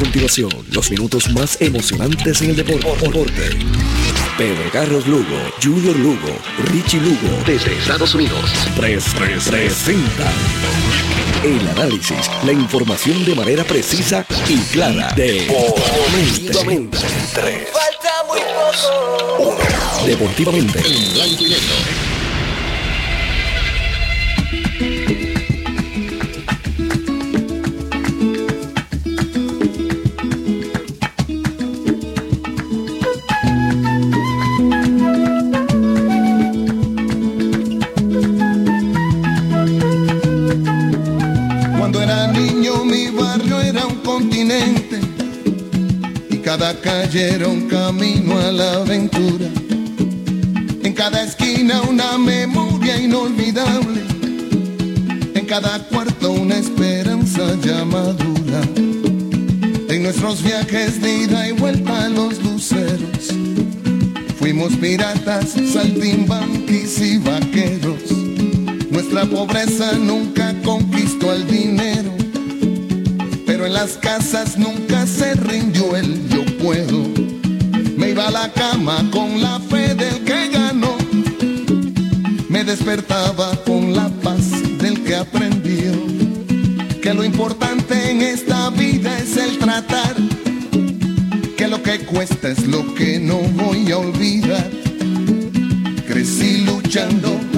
continuación los minutos más emocionantes en el deporte. Pedro Carlos Lugo, Junior Lugo, Richie Lugo, desde Estados Unidos, Tres presenta el análisis, la información de manera precisa y clara. Deportivamente. Falta muy poco. Deportivamente. En blanco y negro un camino a la aventura. En cada esquina una memoria inolvidable. En cada cuarto una esperanza ya madura. En nuestros viajes de ida y vuelta a los luceros. Fuimos piratas, saltimbanquis y vaqueros. Nuestra pobreza nunca conquistó el dinero pero en las casas nunca se rindió el la cama con la fe del que ganó, me despertaba con la paz del que aprendió, que lo importante en esta vida es el tratar, que lo que cuesta es lo que no voy a olvidar. Crecí luchando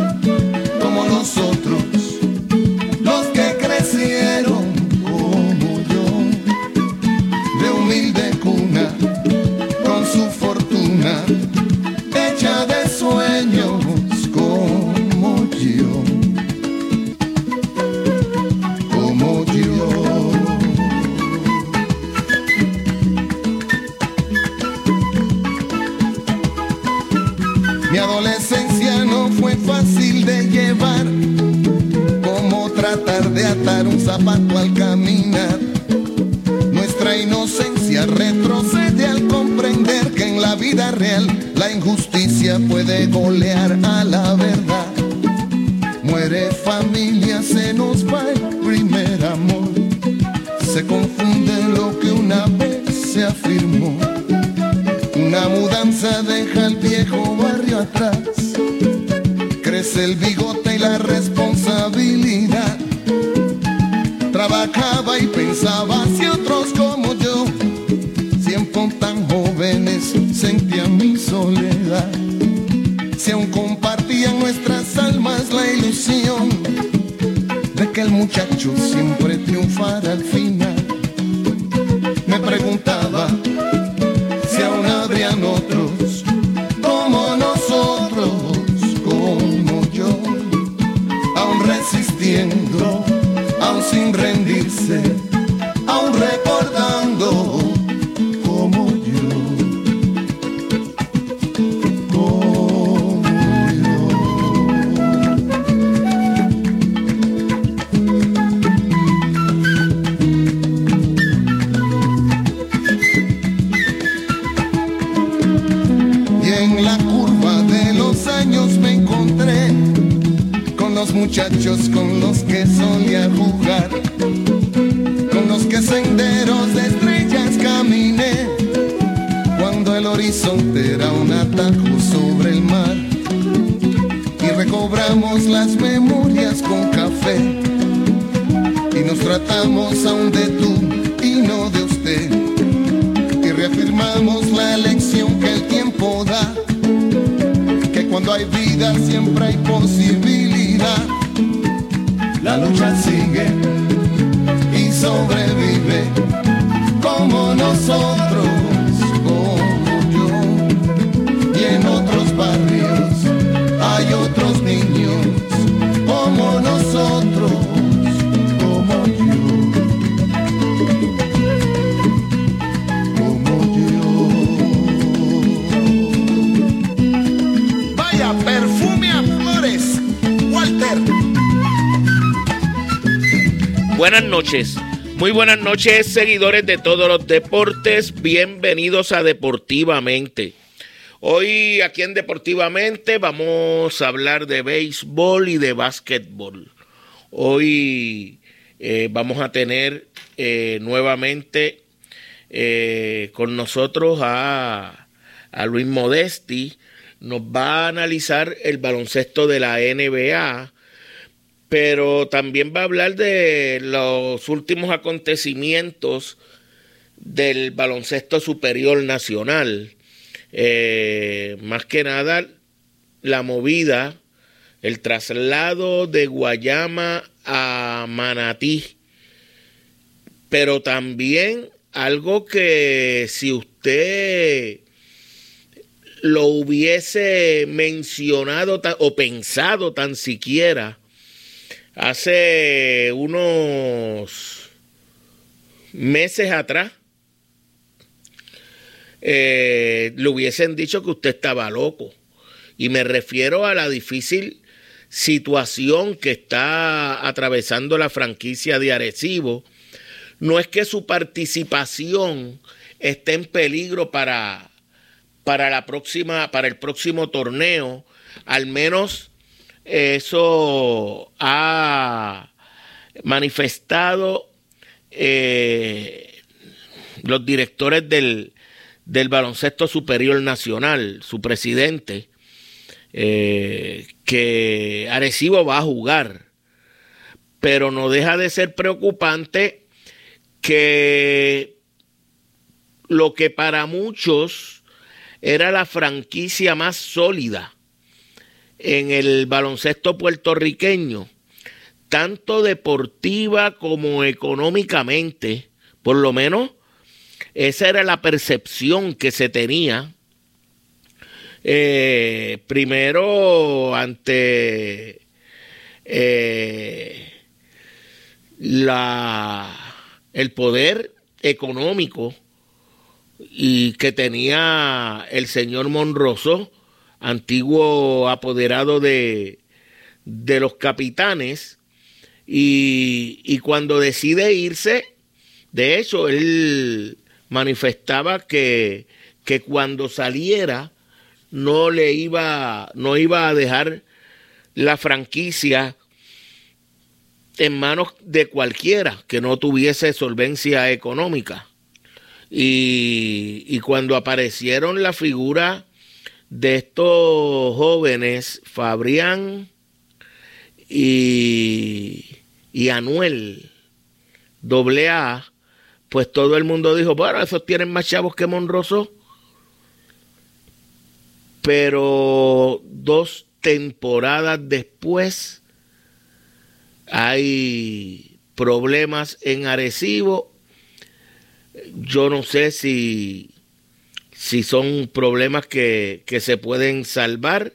zapato al las memorias con café, y nos tratamos aún de tú y no de usted, y reafirmamos la lección que el tiempo da, que cuando hay vida siempre hay posibilidad. La lucha sigue y sobrevive como nosotros, Vaya perfume a Walter. Buenas noches. Muy buenas noches, seguidores de todos los deportes. Bienvenidos a Deportivamente. Hoy aquí en Deportivamente vamos a hablar de béisbol y de básquetbol. Hoy eh, vamos a tener eh, nuevamente eh, con nosotros a, a Luis Modesti. Nos va a analizar el baloncesto de la NBA, pero también va a hablar de los últimos acontecimientos del baloncesto superior nacional. Más que nada, la movida, el traslado de Guayama a Manatí, pero también algo que si usted lo hubiese mencionado o pensado tan siquiera hace unos meses atrás, eh, le hubiesen dicho que usted estaba loco. Y me refiero a la difícil situación que está atravesando la franquicia de Arecibo. No es que su participación esté en peligro para, para la próxima, para el próximo torneo. Al menos eso ha manifestado eh, los directores del, del baloncesto superior nacional, su presidente, eh, que Arecibo va a jugar. Pero no deja de ser preocupante que lo que para muchos era la franquicia más sólida en el baloncesto puertorriqueño, tanto deportiva como económicamente, por lo menos esa era la percepción que se tenía. Eh, primero ante eh, la, el poder económico y que tenía el señor Monroso, antiguo apoderado de, de los capitanes, y, y cuando decide irse, de hecho, él manifestaba que, que cuando saliera no le iba, no iba a dejar la franquicia en manos de cualquiera que no tuviese solvencia económica. Y, y cuando aparecieron la figura de estos jóvenes, Fabrián y, y Anuel, doble A, pues todo el mundo dijo, bueno, esos tienen más chavos que Monroso. Pero dos temporadas después hay problemas en Arecibo. Yo no sé si, si son problemas que, que se pueden salvar.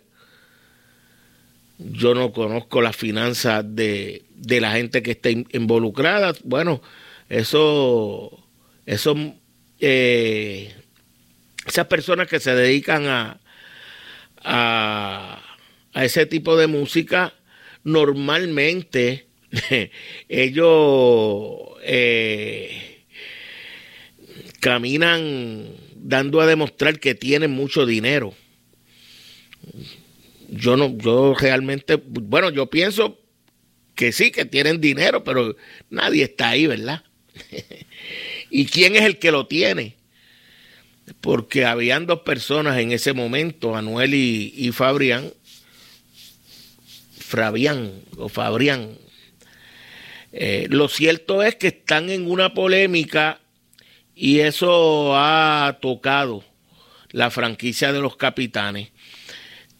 Yo no conozco las finanzas de, de la gente que está involucrada. Bueno, eso, eso, eh, esas personas que se dedican a, a, ese tipo de música, normalmente ellos eh, caminan dando a demostrar que tienen mucho dinero. Yo no, yo realmente, bueno, yo pienso que sí, que tienen dinero, pero nadie está ahí, ¿verdad? ¿Y quién es el que lo tiene? Porque habían dos personas en ese momento, Anuel y, Fabrián, Fabián o Fabrián. Eh, lo cierto es que están en una polémica y eso ha tocado la franquicia de los capitanes,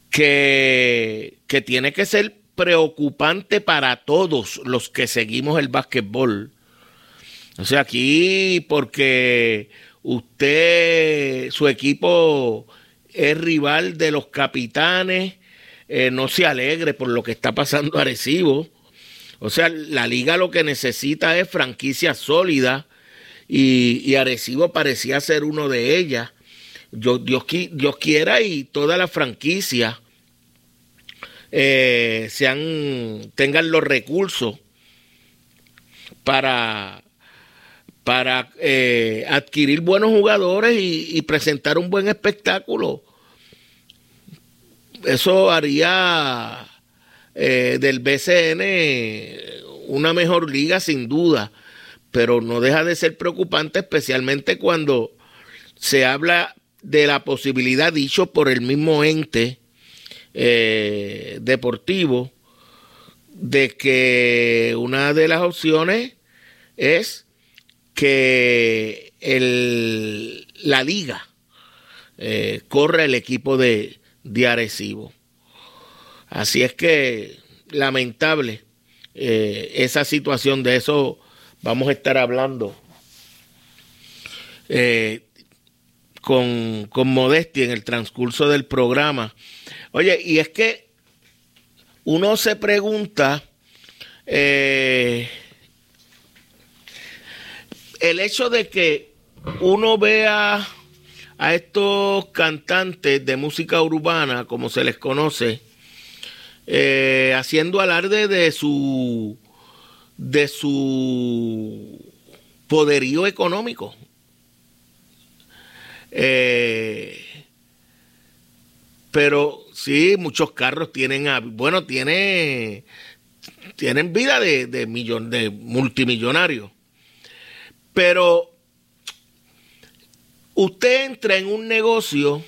que, que tiene que ser preocupante para todos los que seguimos el básquetbol o sea, aquí porque usted, su equipo es rival de los capitanes, eh, no se alegre por lo que está pasando Arecibo. O sea, la liga lo que necesita es franquicia sólida y, y Arecibo parecía ser uno de ellas. Yo, Dios, Dios quiera y toda la franquicia eh, sean, tengan los recursos para para eh, adquirir buenos jugadores y, presentar un buen espectáculo. Eso haría eh, del BCN una mejor liga sin duda. pero no deja de ser preocupante, especialmente cuando se habla de la posibilidad, dicho por el mismo ente eh, deportivo, de que una de las opciones es que el, la liga eh, corre el equipo de, de Arecibo. Así es que lamentable eh, esa situación, de eso vamos a estar hablando eh, con, con modestia en el transcurso del programa. Oye, y es que uno se pregunta, eh, el hecho de que uno vea a estos cantantes de música urbana, como se les conoce, eh, haciendo alarde de su de su poderío económico. Eh, pero sí, muchos carros tienen, bueno, tiene, tienen vida de, de, de multimillonarios. Pero usted entra en un negocio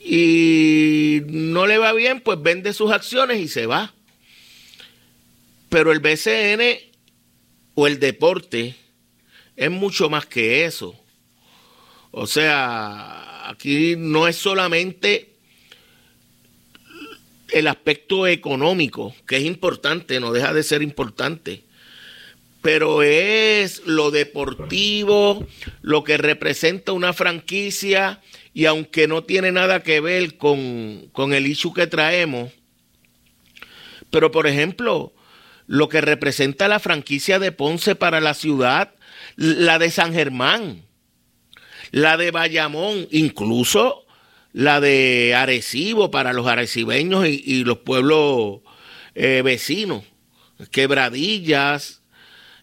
y no le va bien, pues vende sus acciones y se va. Pero el BCN o el deporte es mucho más que eso. O sea, aquí no es solamente el aspecto económico, que es importante, no deja de ser importante, pero es lo deportivo, lo que representa una franquicia, y aunque no tiene nada que ver con, con el issue que traemos, pero por ejemplo, lo que representa la franquicia de Ponce para la ciudad, la de San Germán, la de Bayamón, incluso la de Arecibo para los arecibeños y, los pueblos eh, vecinos, quebradillas.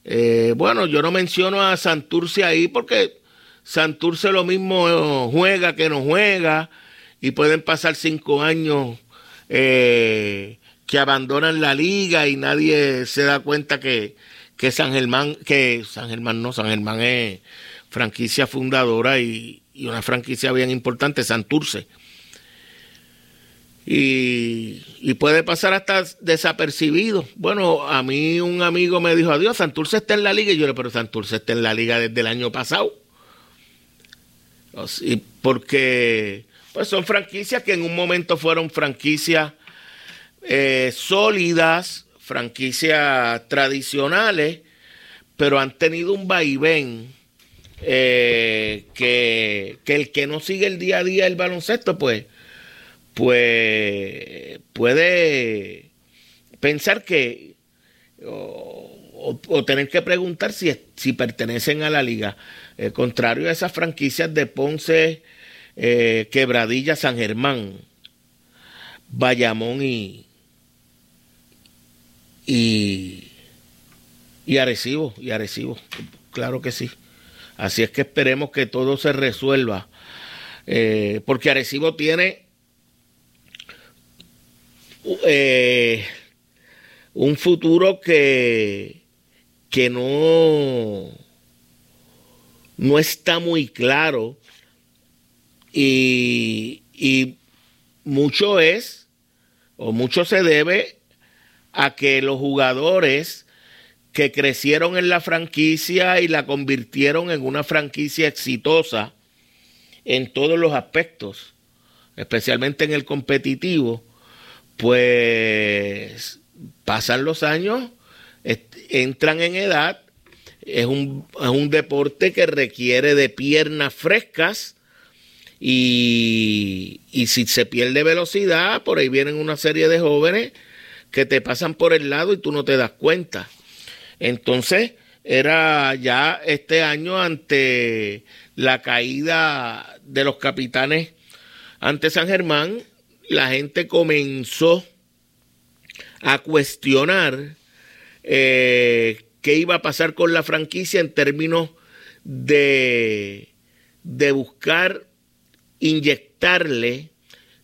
Eh, bueno, yo no menciono a Santurce ahí porque Santurce lo mismo juega que no juega y pueden pasar cinco años eh, que abandonan la liga y nadie se da cuenta que, que San Germán, que San Germán no, San Germán es franquicia fundadora y, y una franquicia bien importante, Santurce. Y, puede pasar hasta desapercibido. Bueno, a mí un amigo me dijo, adiós, Santurce está en la liga. Y yo le pero Santurce está en la liga desde el año pasado. Y porque pues son franquicias que en un momento fueron franquicias eh, sólidas, franquicias tradicionales, pero han tenido un vaivén eh, que, que, el que no sigue el día a día el baloncesto, pues, pues puede pensar que o, tener que preguntar si, si pertenecen a la liga. Eh, contrario a esas franquicias de Ponce, eh, Quebradilla, San Germán, Bayamón y, y, y Arecibo, y Arecibo, claro que sí. Así es que esperemos que todo se resuelva, eh, porque Arecibo tiene un futuro que, que no no está muy claro. Y, y mucho es o mucho se debe a que los jugadores que crecieron en la franquicia y la convirtieron en una franquicia exitosa en todos los aspectos, especialmente en el competitivo, pues pasan los años, entran en edad es un, es un deporte que requiere de piernas frescas y, y si se pierde velocidad, por ahí vienen una serie de jóvenes que te pasan por el lado y tú no te das cuenta. Entonces, era ya este año ante la caída de los capitanes ante San Germán, la gente comenzó a cuestionar eh, qué iba a pasar con la franquicia en términos de, de buscar inyectarle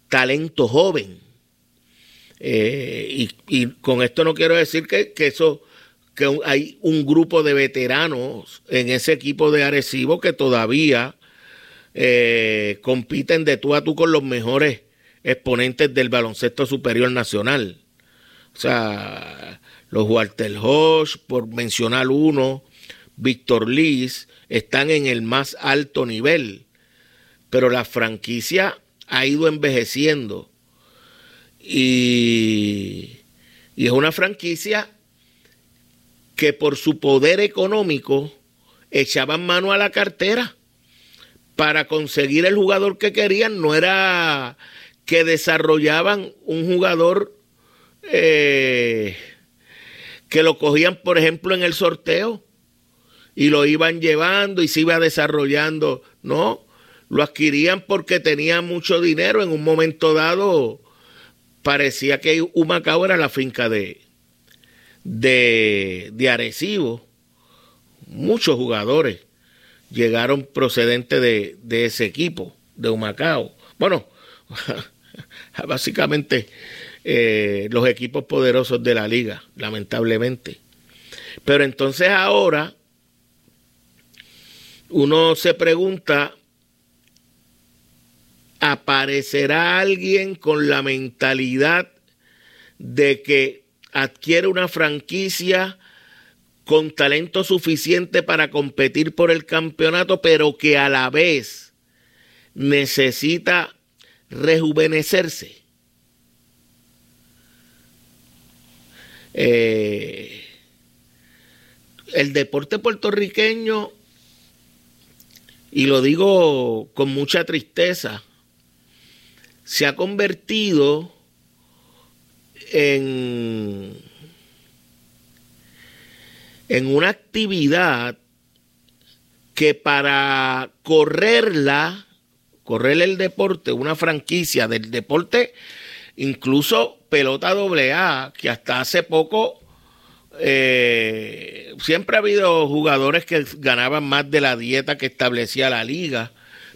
talento joven. Eh, y, con esto no quiero decir que, que, eso, que hay un grupo de veteranos en ese equipo de Arecibo que todavía eh, compiten de tú a tú con los mejores exponentes del baloncesto superior nacional. O sea, los Walter Hodge, por mencionar uno, Víctor Liz, están en el más alto nivel. Pero la franquicia ha ido envejeciendo. Y, y es una franquicia que por su poder económico echaban mano a la cartera para conseguir el jugador que querían. No era que desarrollaban un jugador eh, que lo cogían, por ejemplo, en el sorteo y lo iban llevando y se iba desarrollando. No, lo adquirían porque tenía mucho dinero. En un momento dado parecía que Humacao era la finca de, de, de Arecibo. Muchos jugadores llegaron procedentes de, de ese equipo, de Humacao. Bueno, básicamente eh, los equipos poderosos de la liga, lamentablemente. Pero entonces ahora uno se pregunta, ¿aparecerá alguien con la mentalidad de que adquiere una franquicia con talento suficiente para competir por el campeonato, pero que a la vez necesita rejuvenecerse? Eh, el deporte puertorriqueño, y lo digo con mucha tristeza, se ha convertido en, en una actividad que para correrla, correr el deporte, una franquicia del deporte, incluso pelota doble A, que hasta hace poco eh, siempre ha habido jugadores que ganaban más de la dieta que establecía la liga,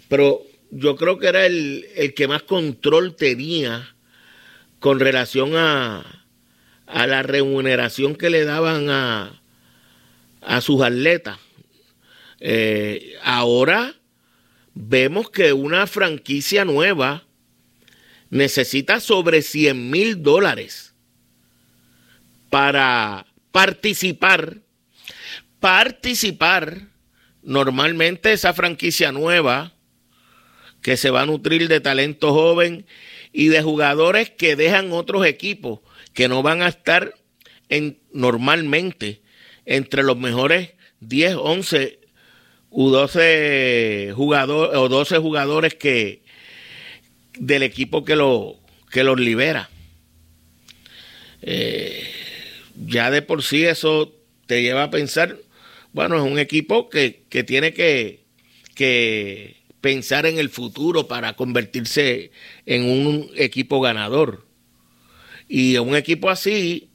pero yo creo que era el, el que más control tenía con relación a, a la remuneración que le daban a, a sus atletas. Eh, ahora vemos que una franquicia nueva necesita sobre 100 mil dólares para participar. Participar, normalmente esa franquicia nueva que se va a nutrir de talento joven y de jugadores que dejan otros equipos que no van a estar en, normalmente entre los mejores 10, 11 u 12 jugadores o 12 jugadores que, del equipo que, lo, que los libera. Eh, ya de por sí eso te lleva a pensar, bueno, es un equipo que, que tiene que, que pensar en el futuro para convertirse en un equipo ganador. Y un equipo así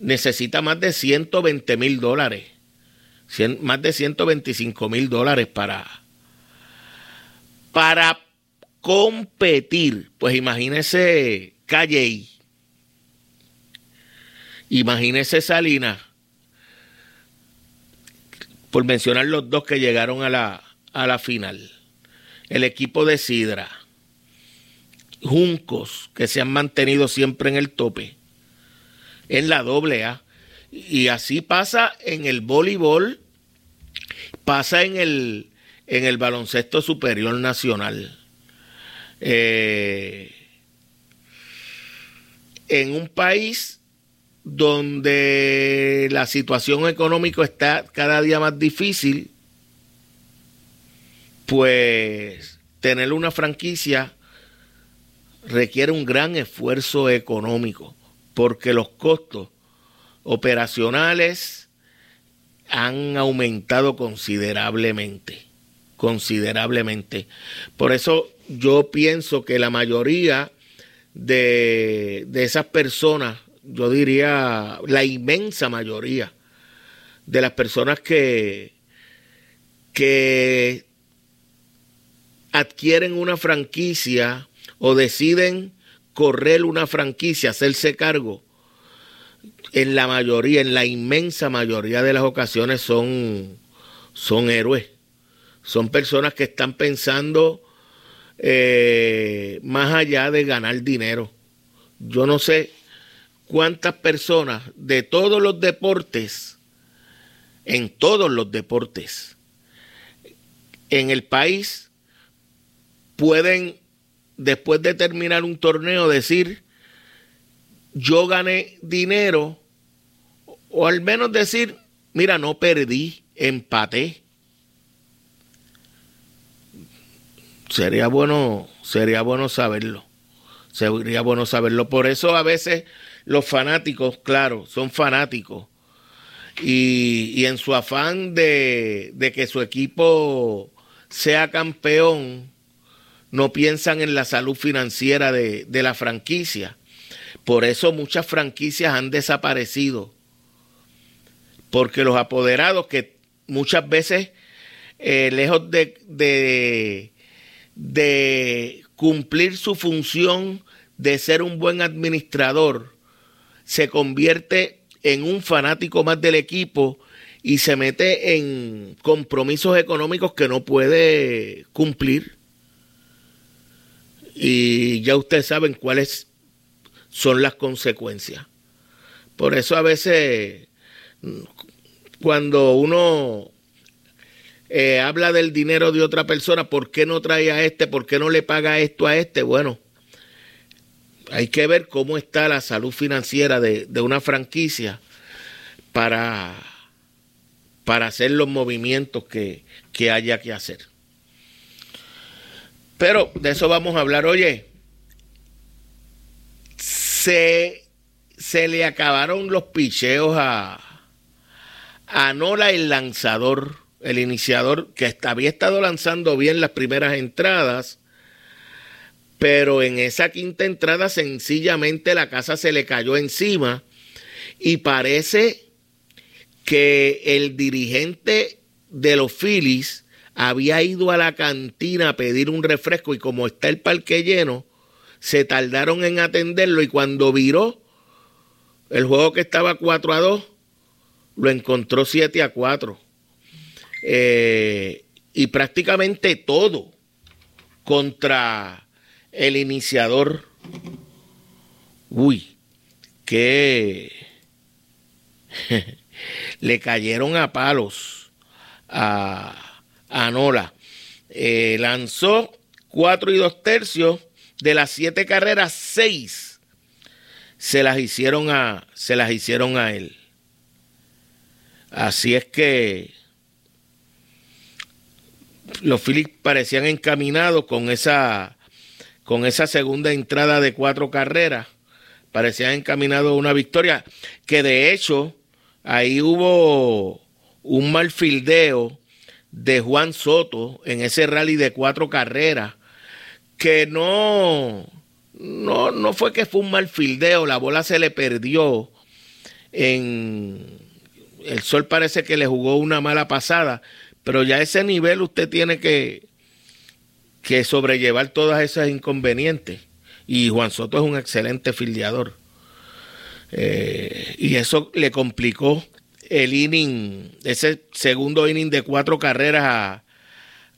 necesita más de 120 mil dólares, más de 125 mil dólares para, para competir. Pues imagínese Calle, imagínese Salinas, por mencionar los dos que llegaron a la, a la final. El equipo de Sidra, Juncos, que se han mantenido siempre en el tope, en la doble A. Y así pasa en el voleibol, pasa en el, en el baloncesto superior nacional. Eh, en un país donde la situación económica está cada día más difícil, pues tener una franquicia requiere un gran esfuerzo económico, porque los costos operacionales han aumentado considerablemente, considerablemente. Por eso yo pienso que la mayoría de, esas personas, yo diría la inmensa mayoría de las personas que, que adquieren una franquicia o deciden correr una franquicia, hacerse cargo, en la mayoría, en la inmensa mayoría de las ocasiones son, son héroes. Son personas que están pensando eh, más allá de ganar dinero. Yo no sé cuántas personas de todos los deportes, en todos los deportes, en el país, pueden, después de terminar un torneo, decir, yo gané dinero, o al menos decir, mira, no perdí, empaté. Sería bueno, sería bueno saberlo. Sería bueno saberlo. Por eso a veces los fanáticos, claro, son fanáticos. Y, en su afán de, de que su equipo sea campeón, no piensan en la salud financiera de, de la franquicia. Por eso muchas franquicias han desaparecido. Porque los apoderados que muchas veces, eh, lejos de, de, de cumplir su función de ser un buen administrador, se convierte en un fanático más del equipo y se mete en compromisos económicos que no puede cumplir. Y ya ustedes saben cuáles son las consecuencias. Por eso a veces cuando uno eh, habla del dinero de otra persona, ¿por qué no trae a este? ¿Por qué no le paga esto a este? Bueno, hay que ver cómo está la salud financiera de, una franquicia para, para hacer los movimientos que, que haya que hacer. Pero de eso vamos a hablar. Oye, se, se le acabaron los picheos a, a Nola el lanzador, el iniciador, que había estado lanzando bien las primeras entradas, pero en esa quinta entrada sencillamente la casa se le cayó encima y parece que el dirigente de los Phillies había ido a la cantina a pedir un refresco y como está el parque lleno, se tardaron en atenderlo y cuando viró el juego que estaba 4 a 2, lo encontró 7 a 4. Eh, y prácticamente todo contra el iniciador. Uy, que le cayeron a palos a, a Nola. Eh, lanzó 4 y 2 tercios de las 7 carreras, 6 se las hicieron a, se las hicieron a él. Así es que los Phillies parecían encaminados con esa, con esa segunda entrada de cuatro carreras. Parecían encaminados a una victoria. Que de hecho, ahí hubo un mal fildeo de Juan Soto en ese rally de cuatro carreras. Que no, no, no fue que fue un mal fildeo, la bola se le perdió en el Sol parece que le jugó una mala pasada, pero ya a ese nivel usted tiene que, que sobrellevar todas esas inconvenientes. Y Juan Soto es un excelente filiador. Eh, y eso le complicó el inning, ese segundo inning de cuatro carreras a,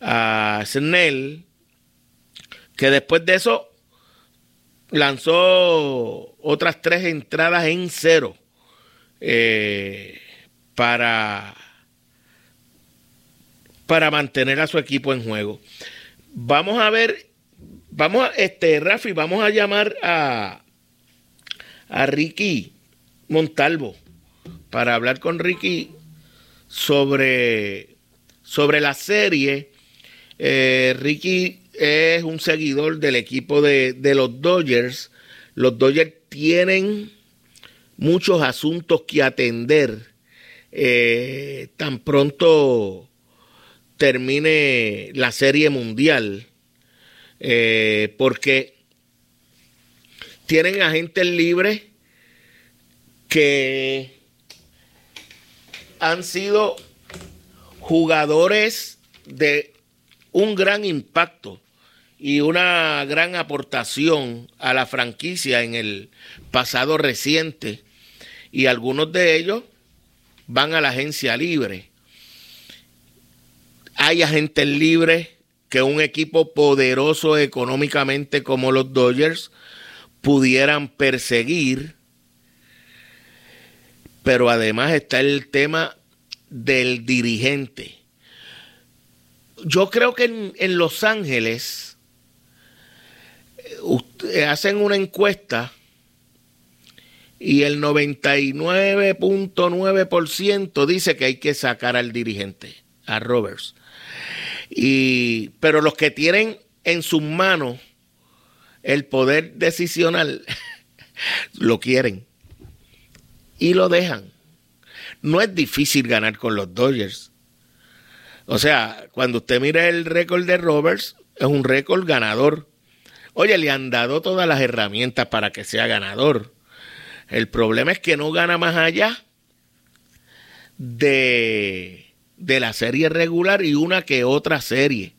a Snell, que después de eso lanzó otras tres entradas en cero. Eh, para, para mantener a su equipo en juego. Vamos a ver, vamos a, este, Rafi, vamos a llamar a, a Ricky Montalvo para hablar con Ricky sobre, sobre la serie. Eh, Ricky es un seguidor del equipo de, de los Dodgers. Los Dodgers tienen muchos asuntos que atender eh, tan pronto termine la serie mundial, eh, porque tienen agentes libres que han sido jugadores de un gran impacto y una gran aportación a la franquicia en el pasado reciente y algunos de ellos van a la agencia libre. Hay agentes libres que un equipo poderoso económicamente como los Dodgers pudieran perseguir, pero además está el tema del dirigente. Yo creo que en, Los Ángeles eh, hacen una encuesta y el 99.9% dice que hay que sacar al dirigente, a Roberts. Y, pero los que tienen en sus manos el poder decisional lo quieren y lo dejan. No es difícil ganar con los Dodgers. O sea, cuando usted mira el récord de Roberts, es un récord ganador. Oye, le han dado todas las herramientas para que sea ganador. El problema es que no gana más allá de, de la serie regular y una que otra serie.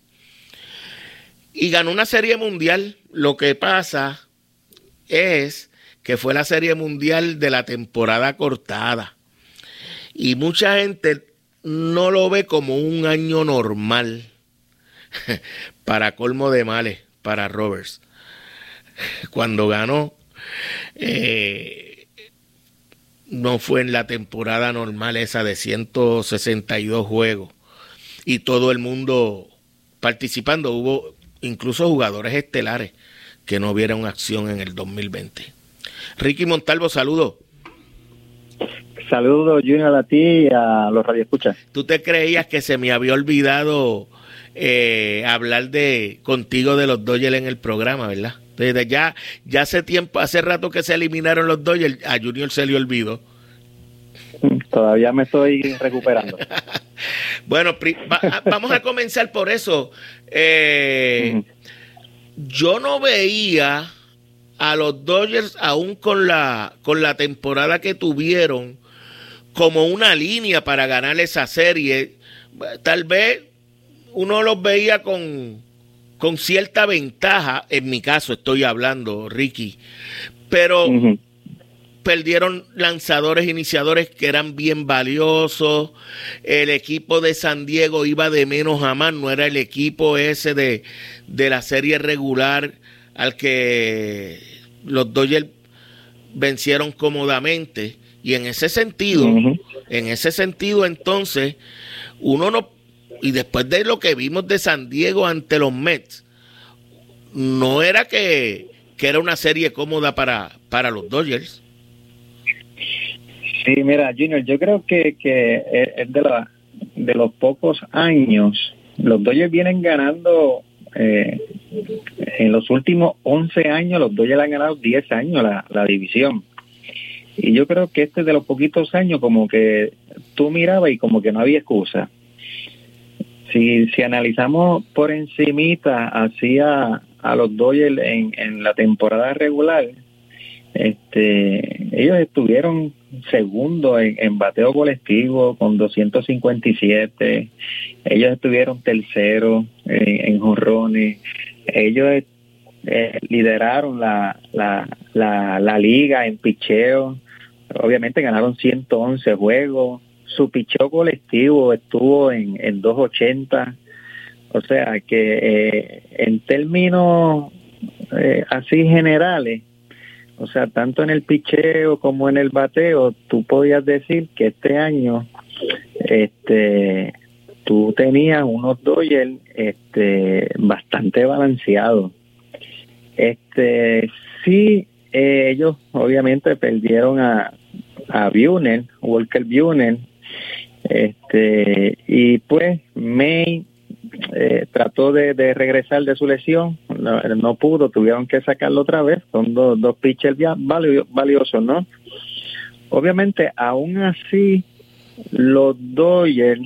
Y ganó una serie mundial. Lo que pasa es que fue la serie mundial de la temporada cortada. Y mucha gente no lo ve como un año normal para colmo de males para Roberts. Cuando ganó, eh, no fue en la temporada normal esa de 162 juegos y todo el mundo participando. Hubo incluso jugadores estelares que no vieron acción en el 2020. Ricky Montalvo, saludo. Saludos, Junior, a ti y a los radioescuchas. ¿Tú te creías que se me había olvidado eh, hablar de contigo de los Dodgers en el programa, verdad? Desde ya, ya hace tiempo, hace rato que se eliminaron los Dodgers, a Junior se le olvidó. Todavía me estoy recuperando. bueno, vamos a comenzar por eso. Eh, yo no veía a los Dodgers aún con la con la temporada que tuvieron como una línea para ganar esa serie. Tal vez uno los veía con, con cierta ventaja, en mi caso estoy hablando, Ricky, pero perdieron lanzadores iniciadores que eran bien valiosos, el equipo de San Diego iba de menos a más, no era el equipo ese de, de la serie regular al que los Dodgers vencieron cómodamente. Y en ese sentido, en ese sentido entonces, uno no, y después de lo que vimos de San Diego ante los Mets, no era que, era una serie cómoda para, para los Dodgers. Sí, mira, Junior, yo creo que, que es de, la, de los pocos años, los Dodgers vienen ganando eh, en los últimos 11 años, los Dodgers han ganado 10 años la, la división. Y yo creo que este de los poquitos años como que tú mirabas y como que no había excusa. Si, si analizamos por encimita hacia a los Dodgers en, en la temporada regular, este, ellos estuvieron segundo en, en, bateo colectivo con 257, ellos estuvieron tercero en, en jonrones, ellos eh, lideraron la, la, la, la, liga en picheo, obviamente ganaron 111 juegos, su picheo colectivo estuvo en, en 280, o sea que eh, en términos eh, así generales, o sea, tanto en el picheo como en el bateo, tú podías decir que este año este tú tenías unos Dodgers este bastante balanceados. Este sí eh, ellos obviamente perdieron a a Buhner, Walker Buhner, este, y pues May eh, trató de, regresar de su lesión, no, pudo, tuvieron que sacarlo otra vez, son dos, dos pitchers valiosos, ¿no? Obviamente, aún así, los Dodgers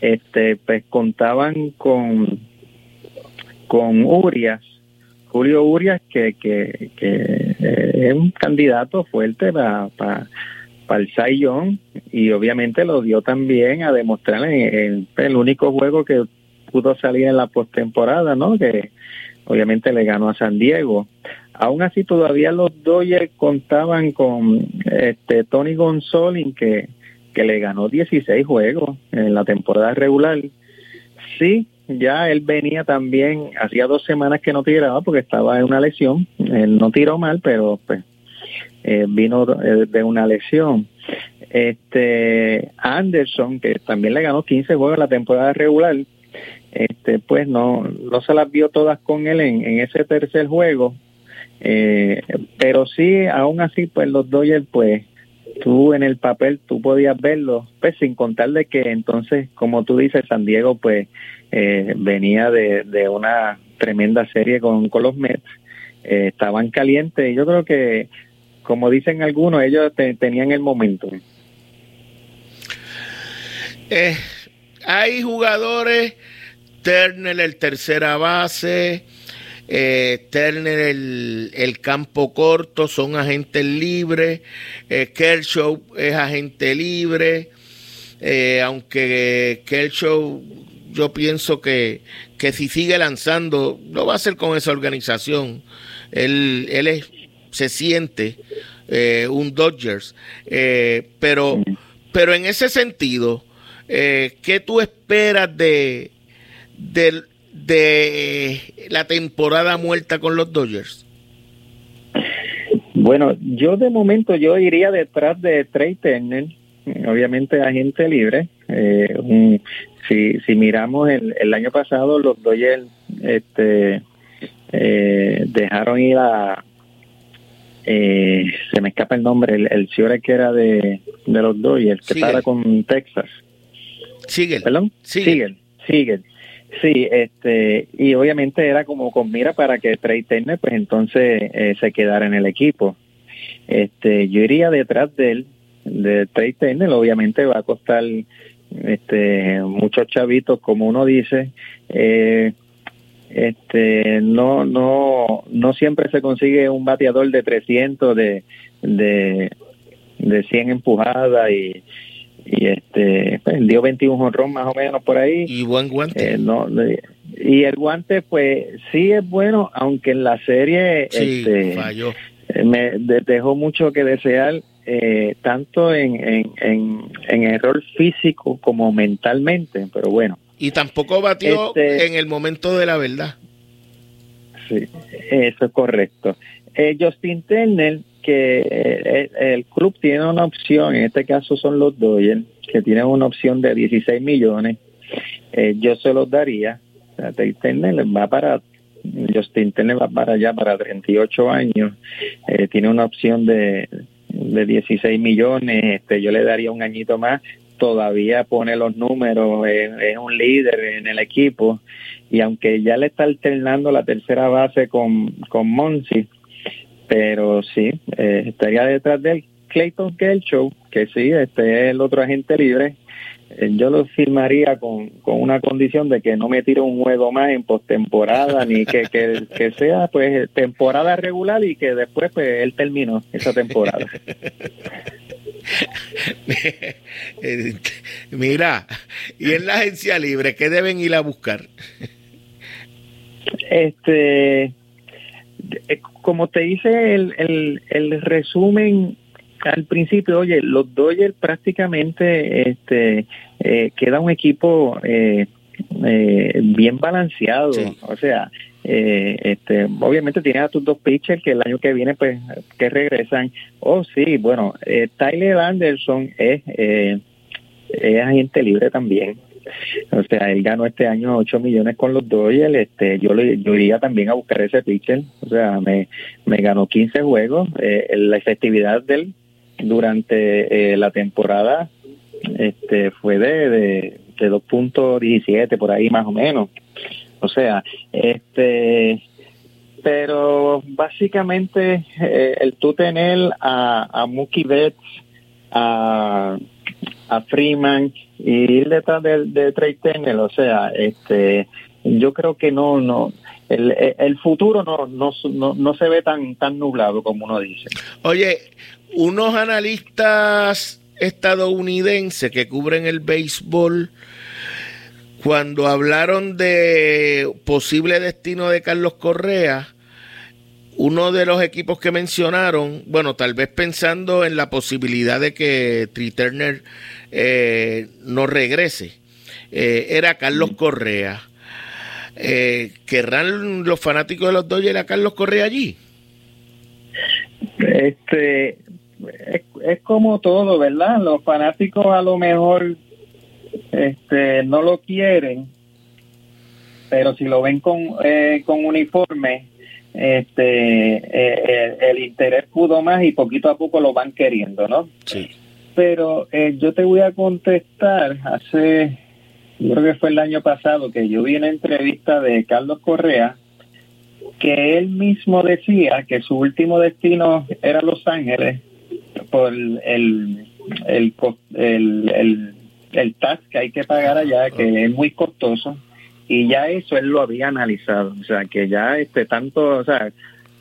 este, pues contaban con, con Urias, Julio Urias, que, que, que eh, es un candidato fuerte para, para, el y obviamente lo dio también a demostrar en, el único juego que pudo salir en la postemporada, ¿no? Que obviamente le ganó a San Diego. aún así todavía los Dodgers contaban con este Tony Gonzolin que, que le ganó 16 juegos en la temporada regular. Sí, ya él venía también, hacía dos semanas que no tiraba porque estaba en una lesión. Él no tiró mal, pero pues eh, vino de una lesión. Este Anderson, que también le ganó 15 juegos en la temporada regular, este pues no, no se las vio todas con él en, ese tercer juego. Eh, pero sí, aún así, pues los Dodgers, pues tú en el papel tú podías verlo, pues sin contar de que entonces, como tú dices, San Diego, pues eh, venía de, de una tremenda serie con, con los Mets, eh, estaban calientes yo creo que, como dicen algunos, ellos tenían el momento. Eh, hay jugadores, Turner el tercera base, eh, Turner el, el, campo corto, son agentes libres, eh, Kershaw es agente libre, eh, aunque Kershaw yo pienso que, que si sigue lanzando, lo va a hacer con esa organización. Él, él es, se siente eh, un Dodgers, eh, pero, pero en ese sentido, eh, ¿qué tú esperas de, de, de la temporada muerta con los Dodgers? Bueno, yo de momento yo iría detrás de Trey Turner, obviamente agente libre. Eh, si, si miramos el, el año pasado, los Dodgers este, dejaron ir a, eh, se me escapa el nombre, el, el señor que era de, de los Dodgers, que estaba con Texas. Sigel. ¿Perdón? Sigel. Sigel. Sí, este, y obviamente era como con mira para que Trey Turner, pues entonces eh, se quedara en el equipo. Este, yo iría detrás de él, de Trey Turner, obviamente va a costar este muchos chavitos, como uno dice, eh, este no no no siempre se consigue un bateador de 300 de de, de 100 empujadas y y este pues, dio 21 honrón más o menos por ahí y buen guante eh, no y el guante pues sí es bueno aunque en la serie sí, este, falló. me dejó mucho que desear eh, tanto en, en, en, en, error físico como mentalmente pero bueno y tampoco batió este, en el momento de la verdad sí eso es correcto eh, Justin Turner que eh, el club tiene una opción, en este caso son los Dodgers, que tienen una opción de 16 millones. Eh, yo se los daría. Turner va para, Justin Turner va para allá para 38 años. Eh, tiene una opción de, de 16 millones. Este, yo le daría un añito más. Todavía pone los números, es un líder en el equipo. Y aunque ya le está alternando la tercera base con, con Monsi, pero sí, eh, estaría detrás de él Clayton Kershaw, que sí, este es el otro agente libre. Eh, yo lo firmaría con, con una condición de que no me tire un juego más en postemporada, ni que, que, que, sea pues temporada regular y que después pues él terminó esa temporada. Mira, y en la agencia libre, ¿qué deben ir a buscar? Este, como te hice el, el, el resumen al principio, oye, los Dodgers prácticamente este, eh, queda un equipo eh, eh, bien balanceado, sí. o sea, eh, este, obviamente tienes a tus dos pitchers que el año que viene pues que regresan. Oh sí, bueno, eh, Tyler Anderson es, eh, es agente libre también. O sea, él ganó este año 8 millones con los Dodgers. Este, yo, le, yo iría también a buscar ese pitcher. O sea, me, me ganó 15 juegos. Eh, la efectividad de él durante eh, la temporada este, fue de, de, de 2.17 por ahí más o menos. O sea, este, pero básicamente eh, el tú tener a, a Mookie Betts, a, a Freeman y ir detrás de, de Trey Turner, o sea, este, yo creo que no, no, el, el futuro no, no, no, no se ve tan, tan nublado como uno dice. Oye, unos analistas estadounidenses que cubren el béisbol, cuando hablaron de posible destino de Carlos Correa, uno de los equipos que mencionaron, bueno, tal vez pensando en la posibilidad de que Tri Turner eh, no regrese, eh, era Carlos Correa. Eh, ¿Querrán los fanáticos de los Dodgers a Carlos Correa allí? Este es, como todo, ¿verdad? Los fanáticos a lo mejor este no lo quieren, pero si lo ven con, eh, con uniforme, este eh, el, interés pudo más y poquito a poco lo van queriendo, ¿no? Sí. Pero eh, yo te voy a contestar hace, yo creo que fue el año pasado que yo vi una entrevista de Carlos Correa que él mismo decía que su último destino era Los Ángeles por el, el, el, el, tax que hay que pagar allá, que es muy costoso, y ya eso él lo había analizado, o sea, que ya este tanto, o sea,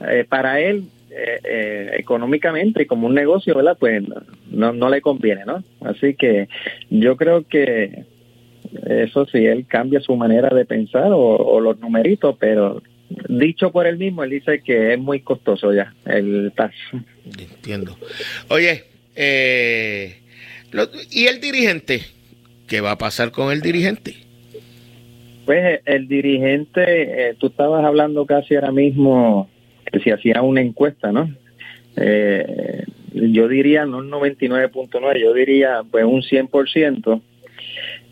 eh, para él eh, eh, económicamente como un negocio, ¿verdad? Pues no, no le conviene, ¿no? Así que yo creo que eso sí, él cambia su manera de pensar o, o los numeritos, pero dicho por él mismo, él dice que es muy costoso ya el tax. Entiendo. Oye, eh, ¿y el dirigente? ¿Qué va a pasar con el dirigente? Pues el dirigente, eh, tú estabas hablando casi ahora mismo que si hacía una encuesta, ¿no? Eh, yo diría no un 99.9, yo diría pues un 100%.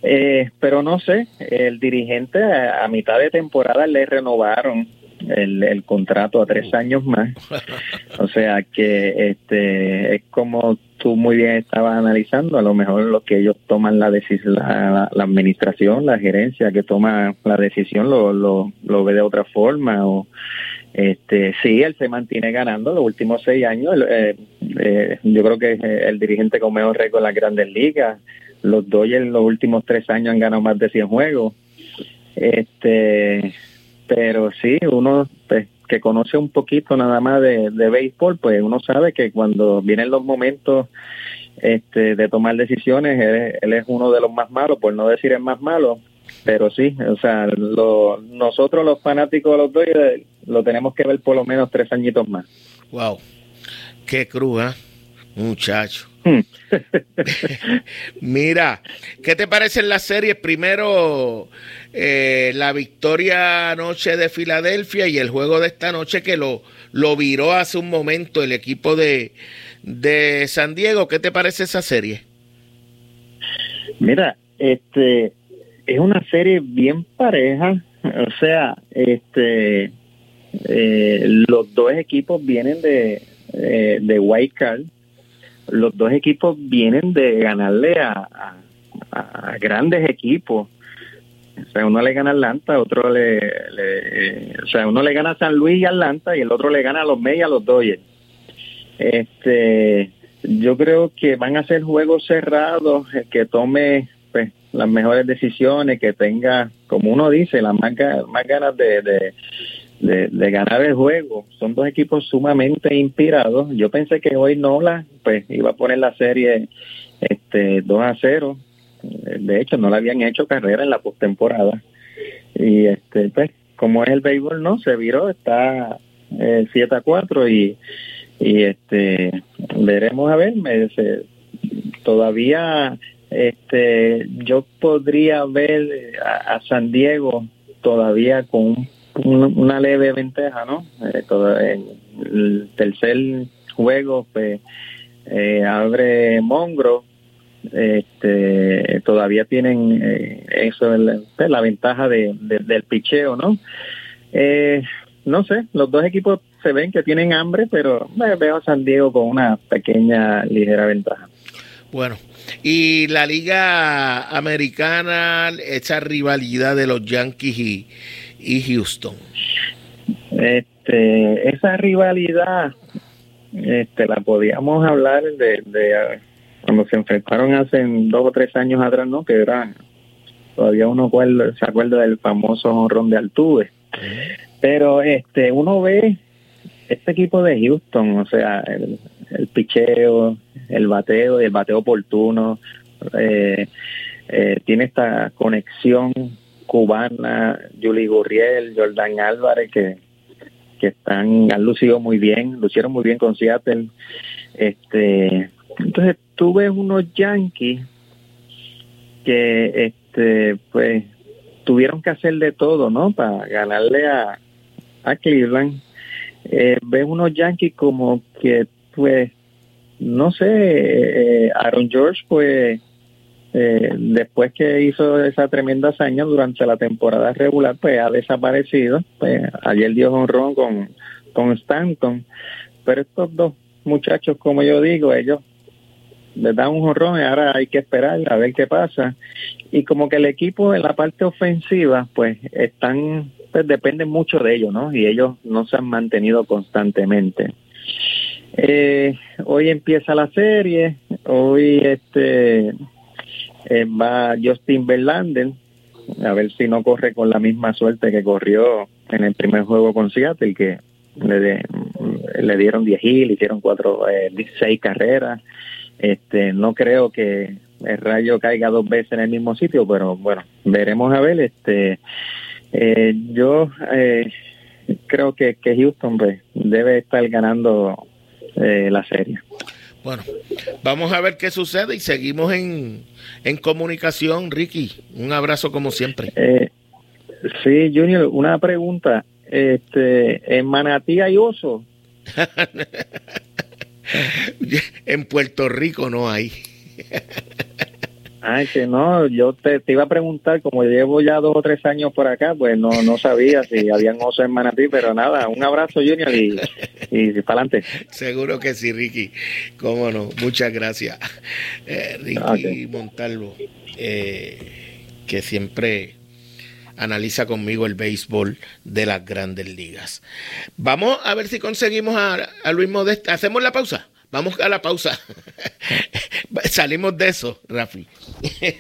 Eh, pero no sé, el dirigente a, mitad de temporada le renovaron el, contrato a tres años más. O sea que este es como tú muy bien estabas analizando, a lo mejor lo que ellos toman la decisión, la, administración, la gerencia que toma la decisión lo, lo, ve de otra forma o este sí él se mantiene ganando los últimos seis años eh, eh, yo creo que es el dirigente con mejor récord en las grandes ligas los Dodgers en los últimos tres años han ganado más de 100 juegos. Este, pero sí, uno que conoce un poquito nada más de, béisbol, pues uno sabe que cuando vienen los momentos este, de tomar decisiones, él, es uno de los más malos, por no decir el más malo. Pero sí, o sea, lo, nosotros los fanáticos de los Dodgers lo tenemos que ver por lo menos tres añitos más. Wow, qué cruz, ¿eh? muchacho. Mira, ¿qué te parecen las series? Primero, eh, la victoria anoche de Filadelfia y el juego de esta noche que lo, lo viró hace un momento el equipo de, de San Diego. ¿Qué te parece esa serie? Mira, este es una serie bien pareja, o sea, este eh, los dos equipos vienen de, eh, de los dos equipos vienen de ganarle a, grandes equipos. O sea, uno le gana a Atlanta, otro le, o sea, uno le gana a San Luis y Atlanta y el otro le gana a los Mets y a los Dodgers. Este, yo creo que van a ser juegos cerrados, que tome pues, las mejores decisiones, que tenga, como uno dice, las más, más ganas de, de, ganar el juego. Son dos equipos sumamente inspirados. Yo pensé que hoy Nola pues iba a poner la serie este 2 a 0. De hecho, no le habían hecho carrera en la postemporada. Y este pues como es el béisbol no se viró, está eh, 7 a 4 y y este veremos a ver, me, todavía este yo podría ver a, San Diego todavía con una leve ventaja, ¿no? Eh, todo, el tercer juego pues, eh, abre Mongro, este, todavía tienen eh, eso, pues, la ventaja de, del picheo, ¿no? no sé, los dos equipos se ven que tienen hambre, pero veo a San Diego con una pequeña, ligera ventaja. Bueno, y la liga americana, esa rivalidad de los Yankees y, y Houston? Este, esa rivalidad este, la podíamos hablar de, de cuando se enfrentaron hace dos o tres años atrás, ¿no? Que era, todavía uno se acuerda del famoso honrón de Altuve. Pero este, uno ve este equipo de Houston, o sea, el, el picheo, el bateo, el bateo oportuno, eh, eh, tiene esta conexión cubana, Julie Gurriel, Jordan Álvarez, que que están, han lucido muy bien, lucieron muy bien con Seattle. Este, entonces tuve unos Yankees que, este, pues, tuvieron que hacer de todo, ¿no? Para ganarle a, a Cleveland. Eh, ves unos Yankees como que, pues, no sé, eh, Aaron George, pues, eh, después que hizo esa tremenda hazaña durante la temporada regular, pues ha desaparecido. Pues ayer dio honrón con, con Stanton. Pero estos dos muchachos, como yo digo, ellos les dan un honrón y ahora hay que esperar a ver qué pasa. Y como que el equipo en la parte ofensiva, pues están, pues dependen mucho de ellos, ¿no? Y ellos no se han mantenido constantemente. Eh, hoy empieza la serie, hoy este eh, va Justin Verlander, a ver si no corre con la misma suerte que corrió en el primer juego con Seattle, que le, le dieron 10 le hicieron cuatro, eh, 16 carreras. Este, no creo que el rayo caiga dos veces en el mismo sitio, pero bueno, veremos a ver. Este, eh, yo eh, creo que, que Houston pues, debe estar ganando eh, la serie. Bueno, vamos a ver qué sucede y seguimos en, en comunicación, Ricky. Un abrazo como siempre. Eh, sí, Junior, una pregunta. Este, ¿En Manatí hay oso? en Puerto Rico no hay. Ay, que no, yo te, iba a preguntar, como llevo ya dos o tres años por acá, pues no, no sabía si habían osos en Manatí, pero nada, un abrazo Junior y, y para adelante. Seguro que sí, Ricky, cómo no, muchas gracias. Eh, Ricky Montalvo, eh, que siempre analiza conmigo el béisbol de las grandes ligas. Vamos a ver si conseguimos a, a Luis Modesta. ¿Hacemos la pausa? Vamos a la pausa. Salimos de eso, Rafi.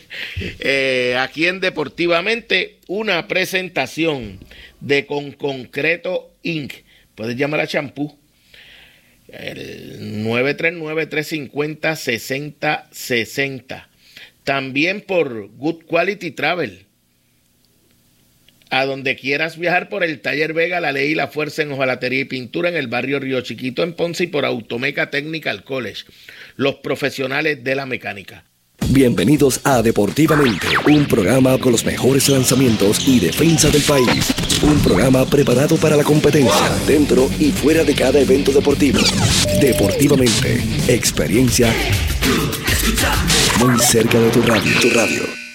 eh, aquí en Deportivamente, una presentación de Con Concreto Inc. Puedes llamar a Champú. El 939-350-6060. También por Good Quality Travel a donde quieras viajar por el Taller Vega, la ley y la fuerza en hojalatería y pintura en el barrio Río Chiquito en Ponce y por Automeca Technical College, los profesionales de la mecánica. Bienvenidos a Deportivamente, un programa con los mejores lanzamientos y defensa del país. Un programa preparado para la competencia, dentro y fuera de cada evento deportivo. Deportivamente, experiencia muy cerca de tu radio. Tu radio.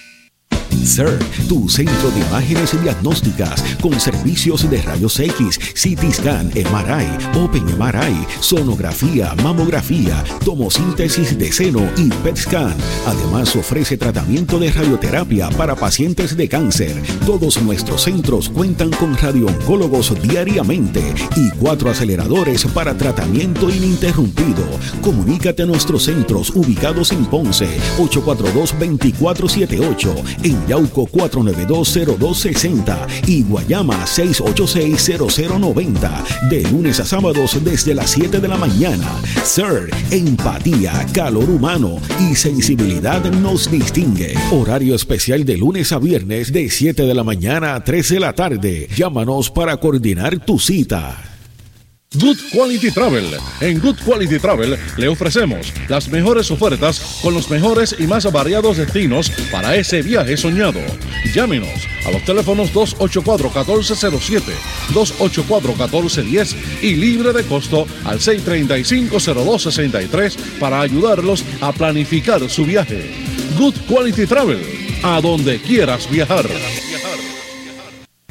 CERT, tu centro de imágenes diagnósticas con servicios de rayos X, CT scan, MRI, Open MRI, sonografía, mamografía, tomosíntesis de seno y PET scan. Además ofrece tratamiento de radioterapia para pacientes de cáncer. Todos nuestros centros cuentan con radiooncólogos diariamente y cuatro aceleradores para tratamiento ininterrumpido. Comunícate a nuestros centros ubicados en Ponce 842-2478 en Yauco 4920260 y Guayama 6860090. De lunes a sábados desde las 7 de la mañana. Sir, empatía, calor humano y sensibilidad nos distingue. Horario especial de lunes a viernes de 7 de la mañana a 3 de la tarde. Llámanos para coordinar tu cita. Good Quality Travel. En Good Quality Travel le ofrecemos las mejores ofertas con los mejores y más variados destinos para ese viaje soñado. Llámenos a los teléfonos 284-1407, 284-1410 y libre de costo al 635-0263 para ayudarlos a planificar su viaje. Good Quality Travel. A donde quieras viajar.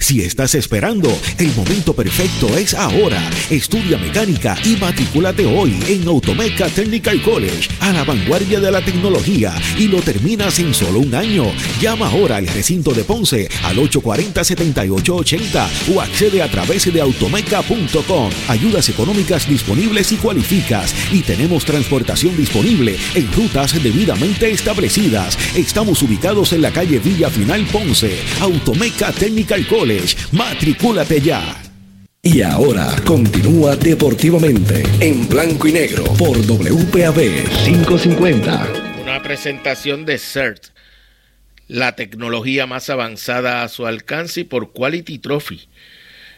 Si estás esperando, el momento perfecto es ahora. Estudia mecánica y matricúlate hoy en Automeca Technical College, a la vanguardia de la tecnología, y lo terminas en solo un año. Llama ahora al recinto de Ponce al 840-7880 o accede a través de automeca.com. Ayudas económicas disponibles y cualificas. Y tenemos transportación disponible en rutas debidamente establecidas. Estamos ubicados en la calle Villa Final Ponce. Automeca Technical College. Matricúlate ya. Y ahora continúa deportivamente en blanco y negro por WPAB 550. Una presentación de CERT, la tecnología más avanzada a su alcance y por Quality Trophy.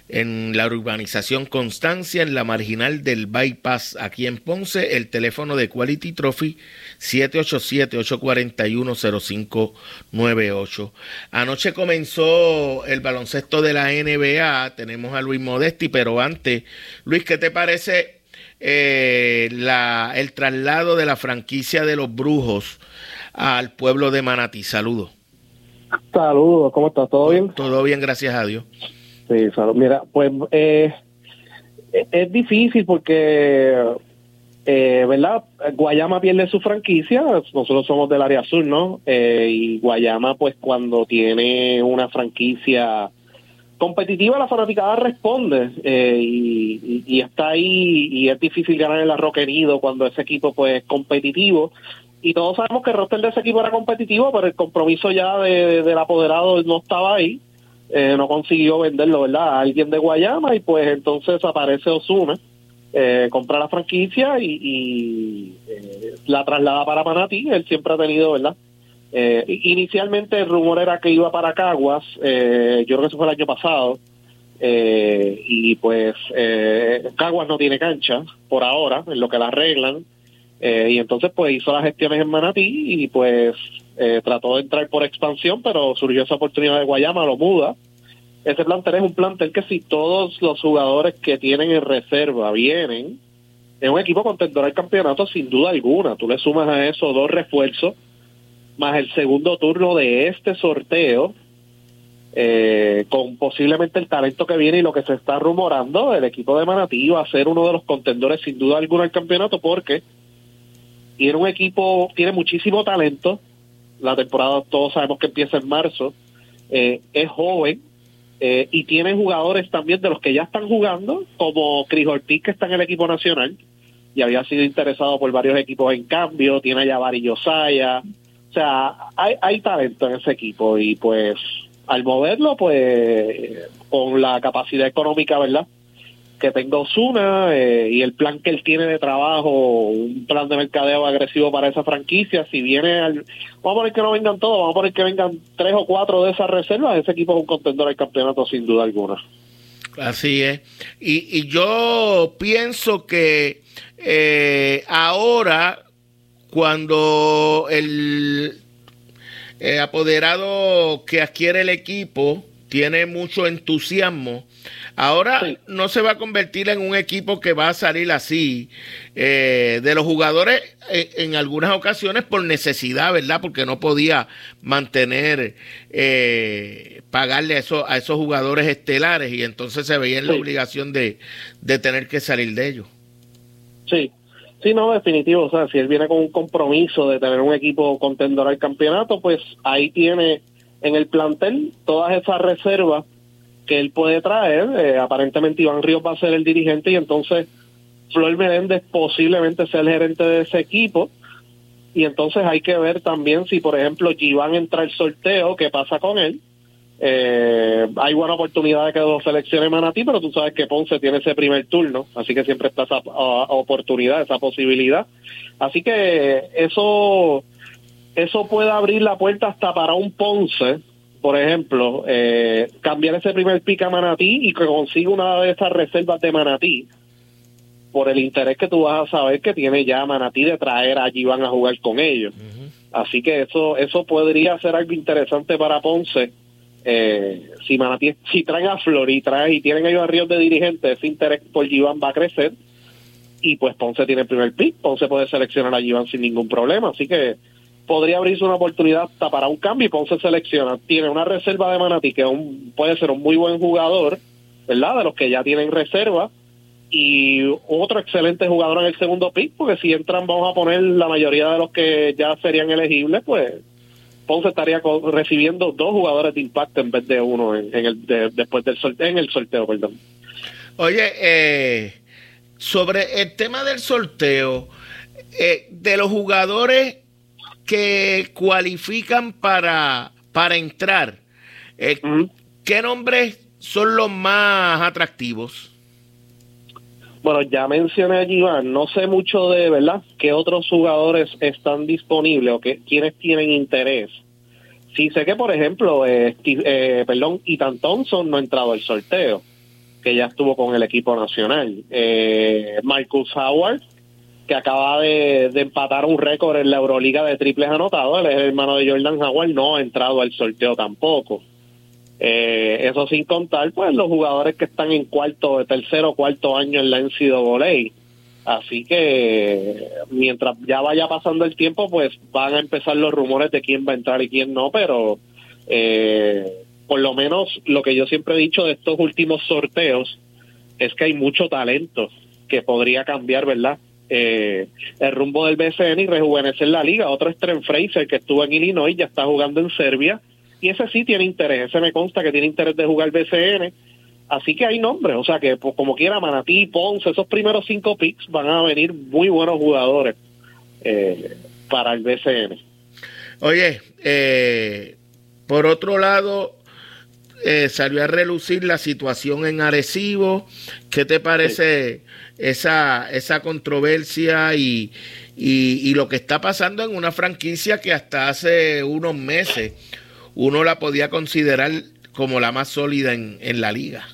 En la urbanización Constancia, en la marginal del Bypass, aquí en Ponce. El teléfono de Quality Trophy 787-841-0598. Anoche comenzó el baloncesto de la NBA. Tenemos a Luis Modesti, pero antes, Luis, ¿qué te parece eh, la, el traslado de la franquicia de los Brujos al pueblo de Manatí? Saludos. Saludos, ¿cómo estás? ¿Todo bien? Todo bien, gracias a Dios. Sí, saludos. Mira, pues eh, es difícil porque, eh, ¿verdad? Guayama pierde su franquicia, nosotros somos del área sur, ¿no? Eh, y Guayama, pues cuando tiene una franquicia competitiva, la fanaticada responde eh, y, y, está ahí y es difícil ganar el arroquerido cuando ese equipo pues es competitivo y todos sabemos que el roster de ese equipo era competitivo, pero el compromiso ya de, del apoderado no estaba ahí, eh, no consiguió venderlo, ¿verdad? A alguien de Guayama y pues entonces aparece Osuna, eh, compra la franquicia y, eh, la traslada para Manatí, él siempre ha tenido, ¿verdad? Eh, inicialmente el rumor era que iba para Caguas, eh, yo creo que eso fue el año pasado, eh, y pues Caguas no tiene cancha por ahora, en lo que la arreglan, y entonces pues hizo las gestiones en Manatí y pues eh, trató de entrar por expansión, pero surgió esa oportunidad de Guayama, lo muda. Ese plantel es un plantel que si todos los jugadores que tienen en reserva vienen, es un equipo contendor al campeonato sin duda alguna. Tú le sumas a eso dos refuerzos, más el segundo turno de este sorteo, eh, con posiblemente el talento que viene y lo que se está rumorando, el equipo de Manatí va a ser uno de los contendores sin duda alguna al campeonato porque tiene un equipo, tiene muchísimo talento. La temporada todos sabemos que empieza en marzo. Eh, es joven eh, y tiene jugadores también de los que ya están jugando, como Cris Ortiz, que está en el equipo nacional y había sido interesado por varios equipos en cambio. Tiene a Yavari Yosaya. O sea, hay, hay talento en ese equipo y pues al moverlo, pues con la capacidad económica, ¿verdad? Que tenga Osuna eh, y el plan que él tiene de trabajo, un plan de mercadeo agresivo para esa franquicia. Si viene al. Vamos a poner que no vengan todos, vamos a poner que vengan tres o cuatro de esas reservas. Ese equipo es un contendor al campeonato, sin duda alguna. Así es. Y, y yo pienso que eh, ahora, cuando el eh, apoderado que adquiere el equipo tiene mucho entusiasmo, Ahora sí. no se va a convertir en un equipo que va a salir así eh, de los jugadores eh, en algunas ocasiones por necesidad, ¿verdad? Porque no podía mantener, eh, pagarle a, eso, a esos jugadores estelares y entonces se veía en sí. la obligación de, de tener que salir de ellos. Sí, Sí, no, definitivo. O sea, si él viene con un compromiso de tener un equipo contendor al campeonato, pues ahí tiene en el plantel todas esas reservas que él puede traer. Eh, aparentemente Iván Ríos va a ser el dirigente y entonces Flor Meléndez posiblemente sea el gerente de ese equipo. Y entonces hay que ver también si, por ejemplo, Giván entra el sorteo, qué pasa con él. Eh, hay buena oportunidad de que lo seleccione Manatí, pero tú sabes que Ponce tiene ese primer turno, así que siempre está esa uh, oportunidad, esa posibilidad. Así que eso, eso puede abrir la puerta hasta para un Ponce por ejemplo, eh, cambiar ese primer pick a Manatí y que consiga una de esas reservas de Manatí por el interés que tú vas a saber que tiene ya Manatí de traer allí van a jugar con ellos. Uh -huh. Así que eso eso podría ser algo interesante para Ponce. Eh, si Manatí, si traen a Flor y, traen, y tienen ellos a Ríos de dirigentes, ese interés por Giván va a crecer y pues Ponce tiene el primer pick, Ponce puede seleccionar a Giván sin ningún problema, así que podría abrirse una oportunidad hasta para un cambio y Ponce selecciona. Tiene una reserva de Manatí que un, puede ser un muy buen jugador, ¿verdad? De los que ya tienen reserva y otro excelente jugador en el segundo pick, porque si entran vamos a poner la mayoría de los que ya serían elegibles, pues Ponce estaría recibiendo dos jugadores de impacto en vez de uno en, en el de, después del sorteo, en el sorteo, perdón. Oye, eh, sobre el tema del sorteo, eh, de los jugadores que cualifican para, para entrar, eh, uh -huh. ¿qué nombres son los más atractivos? Bueno, ya mencioné a Iván, no sé mucho de, ¿verdad?, qué otros jugadores están disponibles o que, quienes tienen interés. Sí sé que, por ejemplo, eh, eh, perdón, Ethan Thompson no ha entrado al sorteo, que ya estuvo con el equipo nacional. Eh, Marcus Howard, que acaba de, empatar un récord en la Euroliga de triples anotados, él es el hermano de Jordan Howard, no ha entrado al sorteo tampoco. Eh, eso sin contar, pues, los jugadores que están en cuarto, tercero o cuarto año en la NCAA. Así que mientras ya vaya pasando el tiempo, pues van a empezar los rumores de quién va a entrar y quién no, pero eh, por lo menos lo que yo siempre he dicho de estos últimos sorteos es que hay mucho talento que podría cambiar, ¿verdad? Eh, el rumbo del BCN y rejuvenecer la liga. Otro es Trent Fraser, que estuvo en Illinois, ya está jugando en Serbia, y ese sí tiene interés, ese me consta que tiene interés de jugar BCN. Así que hay nombres, o sea que pues, como quiera Manatí, Ponce, esos primeros cinco picks van a venir muy buenos jugadores eh, para el BCN. Oye, eh, por otro lado, eh, salió a relucir la situación en Arecibo. ¿Qué te parece esa, esa controversia y, y, lo que está pasando en una franquicia que hasta hace unos meses uno la podía considerar como la más sólida en, en la liga?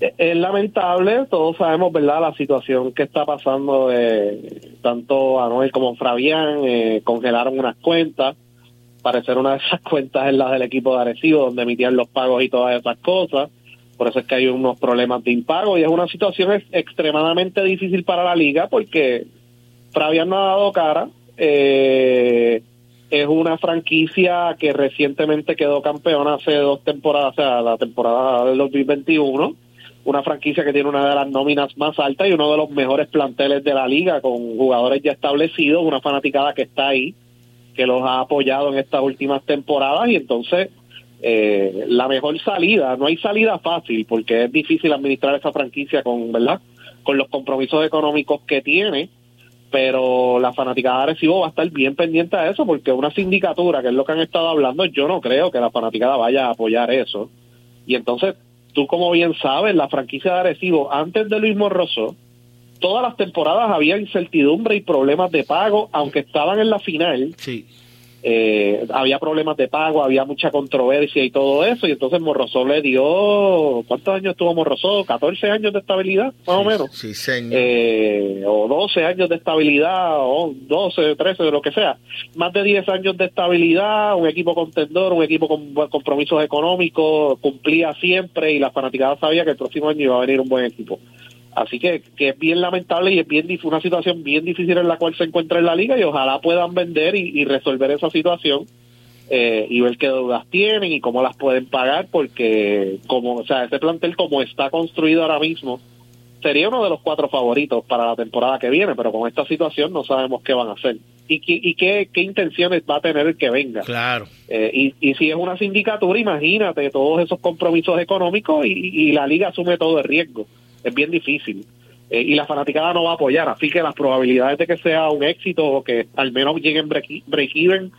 Es lamentable, todos sabemos, ¿verdad?, la situación que está pasando, eh, tanto Anuel como Fabián eh, congelaron unas cuentas, parecer una de esas cuentas es la del equipo de Arecibo, donde emitían los pagos y todas esas cosas. Por eso es que hay unos problemas de impago y es una situación extremadamente difícil para la liga porque Fabián no ha dado cara. Eh, es una franquicia que recientemente quedó campeona hace dos temporadas, o sea, la temporada del 2021. Una franquicia que tiene una de las nóminas más altas y uno de los mejores planteles de la liga con jugadores ya establecidos, una fanaticada que está ahí que los ha apoyado en estas últimas temporadas y entonces eh, la mejor salida, no hay salida fácil porque es difícil administrar esa franquicia con, ¿verdad? Con los compromisos económicos que tiene, pero la fanaticada de Arecibo va a estar bien pendiente a eso porque una sindicatura, que es lo que han estado hablando, yo no creo que la fanaticada vaya a apoyar eso. Y entonces, tú como bien sabes, la franquicia de Arecibo, antes de Luis Morroso, todas las temporadas había incertidumbre y problemas de pago, aunque estaban en la final. Sí. Eh, había problemas de pago, había mucha controversia y todo eso, y entonces Morrosó le dio, ¿cuántos años tuvo Morrosó? 14 años de estabilidad, más o menos. Sí, señor. Eh, o 12 años de estabilidad, o 12, 13, de lo que sea. Más de 10 años de estabilidad, un equipo contendor, un equipo con compromisos económicos, cumplía siempre y la fanaticada sabía que el próximo año iba a venir un buen equipo. Así que, que es bien lamentable y es bien una situación bien difícil en la cual se encuentra en la liga y ojalá puedan vender y, resolver esa situación eh, y ver qué deudas tienen y cómo las pueden pagar porque como o sea ese plantel como está construido ahora mismo sería uno de los cuatro favoritos para la temporada que viene pero con esta situación no sabemos qué van a hacer. Y, y qué, qué intenciones va a tener el que venga claro. Eh, y, y si es una sindicatura imagínate todos esos compromisos económicos y, y la liga asume todo el riesgo es bien difícil. Eh, y la fanaticada no va a apoyar, así que las probabilidades de que sea un éxito o que al menos lleguen break-even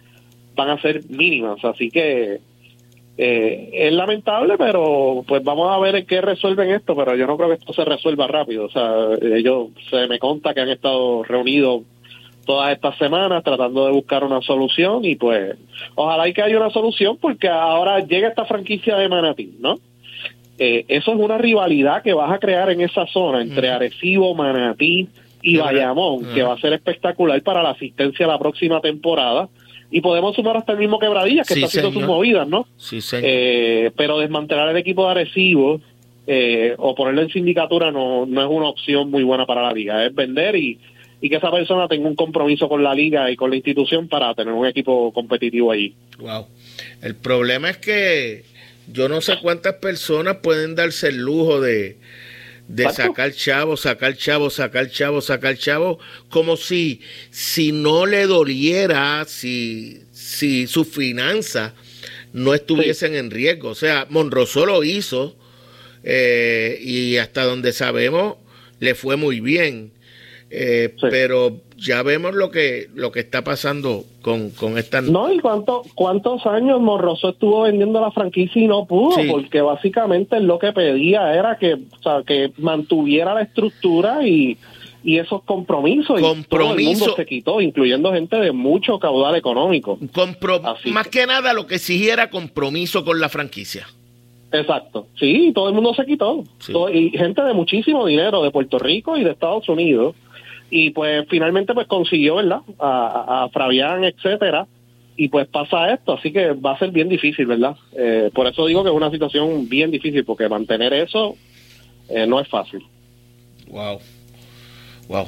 van a ser mínimas, así que eh, es lamentable, pero pues vamos a ver en qué resuelven esto, pero yo no creo que esto se resuelva rápido, o sea, ellos se me conta que han estado reunidos todas estas semanas tratando de buscar una solución y pues ojalá y que haya una solución porque ahora llega esta franquicia de Manatí, ¿no? Eh, eso es una rivalidad que vas a crear en esa zona entre Arecibo, Manatí y Bayamón, que va a ser espectacular para la asistencia la próxima temporada. Y podemos sumar hasta el mismo Quebradillas, que está haciendo sus movidas, ¿no? Sí, eh, pero desmantelar el equipo de Arecibo eh, o ponerlo en sindicatura no, no es una opción muy buena para la liga. Es vender y, y que esa persona tenga un compromiso con la liga y con la institución para tener un equipo competitivo allí. Wow. El problema es que yo no sé cuántas personas pueden darse el lujo de, de sacar chavo, sacar chavo, sacar chavo, sacar chavo, como si, si no le doliera, si, si sus finanzas no estuviesen en riesgo. O sea, Monroso lo hizo eh, y hasta donde sabemos le fue muy bien. Eh, pero ya vemos lo que lo que está pasando con, con esta no y cuánto, cuántos años Morroso estuvo vendiendo la franquicia y no pudo porque básicamente lo que pedía era que o sea, que mantuviera la estructura y, y esos compromisos. Compromiso, y todo el mundo se quitó incluyendo gente de mucho caudal económico. Más que nada lo que exigiera compromiso con la franquicia. Exacto, sí, todo el mundo se quitó. y gente de muchísimo dinero de Puerto Rico y de Estados Unidos. Y pues finalmente pues consiguió, ¿verdad? A, a Fabián, etcétera. Y pues pasa esto, así que va a ser bien difícil, ¿verdad? Eh, por eso digo que es una situación bien difícil, porque mantener eso eh, no es fácil. Wow. Wow.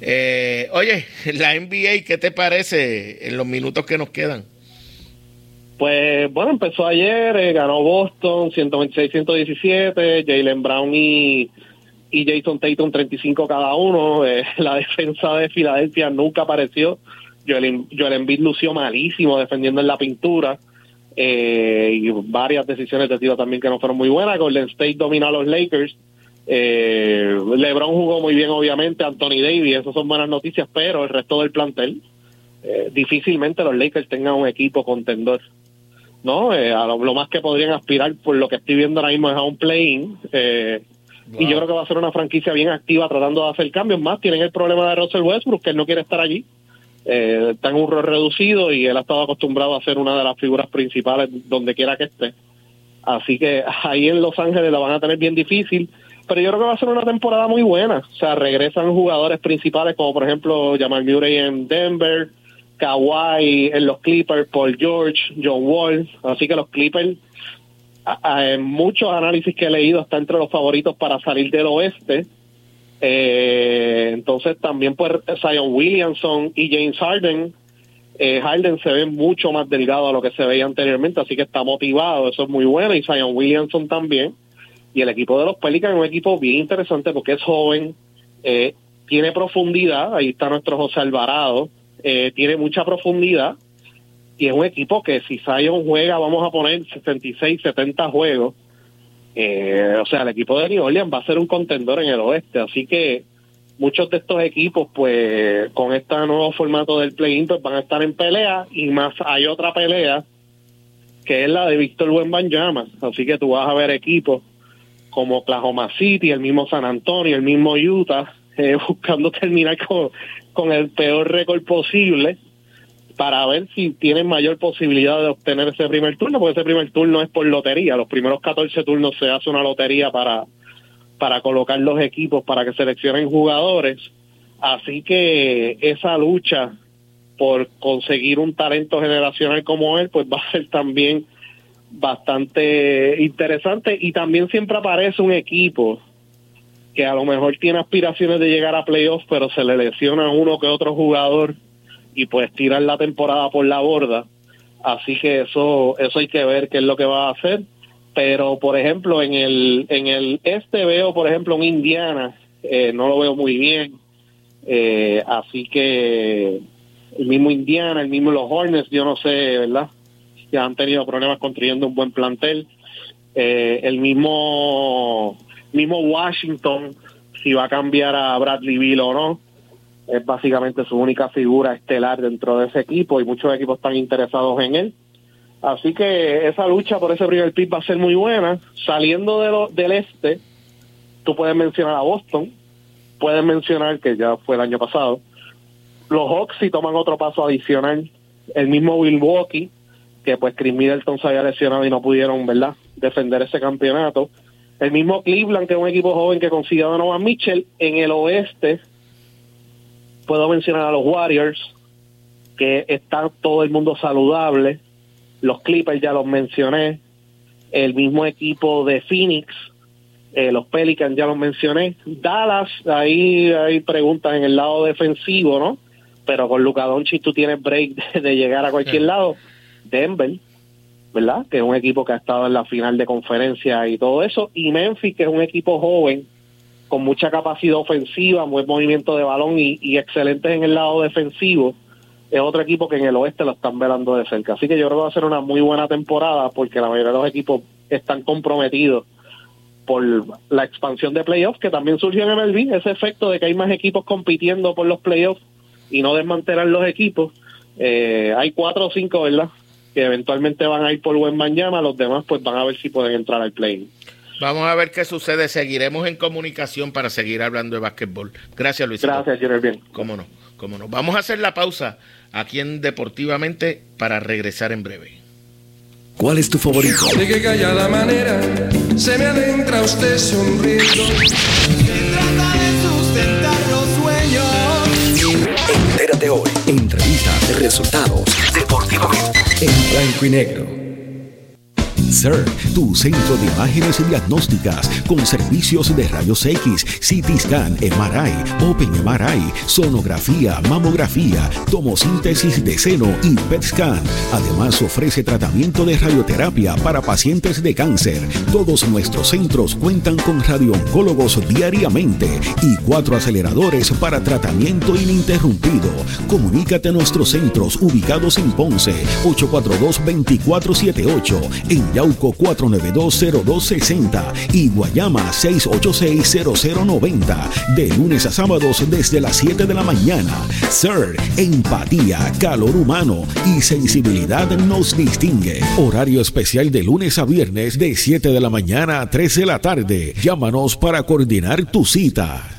Eh, oye, la NBA, ¿qué te parece en los minutos que nos quedan? Pues bueno, empezó ayer, eh, ganó Boston 126-117, Jalen Brown y, y Jason Tatum 35 cada uno. Eh, la defensa de Filadelfia nunca apareció. Joel, Joel Embiid lució malísimo defendiendo en la pintura. Eh, y varias decisiones de tiro también que no fueron muy buenas. Golden State dominó a los Lakers. LeBron jugó muy bien, obviamente. Anthony Davis, esas son buenas noticias, pero el resto del plantel, difícilmente los Lakers tengan un equipo contendor. ¿no? Eh, a lo, más que podrían aspirar, por lo que estoy viendo ahora mismo, es a un play-in. Eh, y yo creo que va a ser una franquicia bien activa tratando de hacer cambios más. Tienen el problema de Russell Westbrook, que él no quiere estar allí. Eh, está en un rol reducido y él ha estado acostumbrado a ser una de las figuras principales donde quiera que esté. Así que ahí en Los Ángeles la van a tener bien difícil. Pero yo creo que va a ser una temporada muy buena. O sea, regresan jugadores principales como por ejemplo Jamal Murray en Denver, Kawhi en los Clippers, Paul George, John Wall. Así que los Clippers, en muchos análisis que he leído, está entre los favoritos para salir del oeste. Eh, entonces también pues Zion Williamson y James Harden. Eh, Harden se ve mucho más delgado a lo que se veía anteriormente, así que está motivado, eso es muy bueno. Y Zion Williamson también. Y el equipo de los Pelicans es un equipo bien interesante porque es joven, eh, tiene profundidad. Ahí está nuestro José Alvarado eh, tiene mucha profundidad y es un equipo que si Zion juega, vamos a poner 66, 70 juegos. Eh, o sea, el equipo de New Orleans va a ser un contendor en el oeste, así que muchos de estos equipos, pues con este nuevo formato del play-in, pues van a estar en pelea y más hay otra pelea que es la de Víctor Llamas así que tú vas a ver equipos como Oklahoma City, el mismo San Antonio, el mismo Utah, eh, buscando terminar con, con el peor récord posible para ver si tienen mayor posibilidad de obtener ese primer turno, porque ese primer turno es por lotería. Los primeros 14 turnos se hace una lotería para, para colocar los equipos, para que seleccionen jugadores. Así que esa lucha por conseguir un talento generacional como él, pues va a ser también bastante interesante y también siempre aparece un equipo que a lo mejor tiene aspiraciones de llegar a playoffs, pero se le lesiona uno que otro jugador y pues tirar la temporada por la borda. Así que eso, eso hay que ver qué es lo que va a hacer. Pero, por ejemplo, en el, en el este veo, por ejemplo, un Indiana, eh, no lo veo muy bien. Eh, así que el mismo Indiana, el mismo los Hornets, yo no sé, ¿verdad? Ya han tenido problemas construyendo un buen plantel. Eh, el mismo mismo Washington, si va a cambiar a Bradley Bill o no, es básicamente su única figura estelar dentro de ese equipo y muchos equipos están interesados en él. Así que esa lucha por ese primer pick va a ser muy buena. Saliendo de lo, del este, tú puedes mencionar a Boston, puedes mencionar que ya fue el año pasado. Los Hawks si toman otro paso adicional, el mismo Milwaukee, que pues Chris Middleton se había lesionado y no pudieron, ¿verdad?, defender ese campeonato. El mismo Cleveland, que es un equipo joven que consiguió a Donovan Mitchell. En el oeste, puedo mencionar a los Warriors, que está todo el mundo saludable. Los Clippers ya los mencioné. El mismo equipo de Phoenix, eh, los Pelicans ya los mencioné. Dallas, ahí hay preguntas en el lado defensivo, ¿no? Pero con Luka Doncic tú tienes break de, llegar a cualquier lado. Denver, ¿verdad? Que es un equipo que ha estado en la final de conferencia y todo eso. Y Memphis, que es un equipo joven, con mucha capacidad ofensiva, buen movimiento de balón y, y excelentes en el lado defensivo. Es otro equipo que en el oeste lo están velando de cerca. Así que yo creo que va a ser una muy buena temporada porque la mayoría de los equipos están comprometidos por la expansión de playoffs que también surgió en MLB, ese efecto de que hay más equipos compitiendo por los playoffs y no desmantelar los equipos. Eh, hay cuatro o cinco, ¿verdad? que eventualmente van a ir por buen mañana, los demás pues van a ver si pueden entrar al play. Vamos a ver qué sucede. Seguiremos en comunicación para seguir hablando de básquetbol. Gracias, Luis. Gracias, Junior. Bien. Cómo no, cómo no. Vamos a hacer la pausa aquí en Deportivamente para regresar en breve. ¿Cuál es tu favorito? De qué callada manera se me adentra usted sonriendo. Se trata de sustentar los sueños. Entérate hoy. Entrevistas, resultados, deportivamente. En blanco y negro CERT, tu centro de imágenes diagnósticas con servicios de rayos X, CT scan, MRI, Open MRI, sonografía, mamografía, tomosíntesis de seno y PET scan. Además ofrece tratamiento de radioterapia para pacientes de cáncer. Todos nuestros centros cuentan con radiooncólogos diariamente y cuatro aceleradores para tratamiento ininterrumpido. Comunícate a nuestros centros ubicados en Ponce 842 2478 en Yauco 4920260 y Guayama 6860090. De lunes a sábados desde las 7 de la mañana. Sir, empatía, calor humano y sensibilidad nos distingue. Horario especial de lunes a viernes de 7 de la mañana a 3 de la tarde. Llámanos para coordinar tu cita.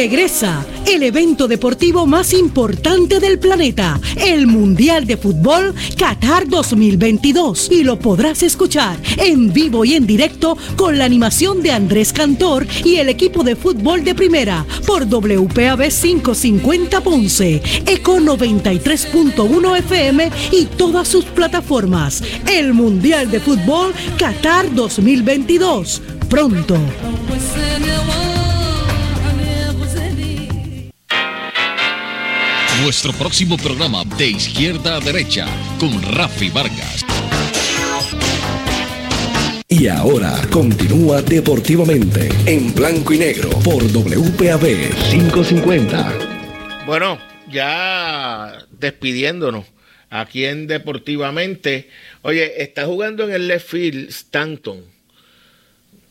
Regresa el evento deportivo más importante del planeta, el Mundial de Fútbol Qatar 2022. Y lo podrás escuchar en vivo y en directo con la animación de Andrés Cantor y el equipo de fútbol de primera por WPAB 550 Ponce, Eco 93.1 FM y todas sus plataformas. El Mundial de Fútbol Qatar 2022. Pronto. Nuestro próximo programa de izquierda a derecha con Rafi Vargas. Y ahora continúa deportivamente en blanco y negro por WPAB 550. Bueno, ya despidiéndonos aquí en Deportivamente. Oye, está jugando en el left field Stanton.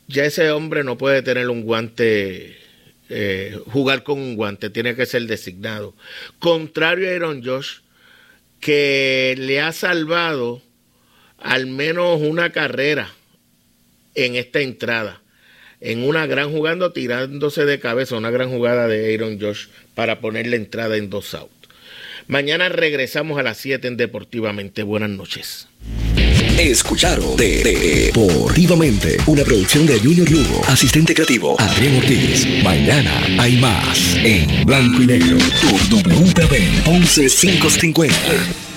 Ya ese hombre no puede tener un guante eh, jugar con un guante, tiene que ser designado. Contrario a Aaron Josh, que le ha salvado al menos una carrera en esta entrada. En una gran jugando, tirándose de cabeza, una gran jugada de Aaron Josh para poner la entrada en dos out. Mañana regresamos a las 7 en Deportivamente. Buenas noches. Escucharon Deportivamente, una producción de Junior Lugo, asistente creativo Adrián Ortiz. Mañana hay más en blanco y negro. Tu WPB 11550.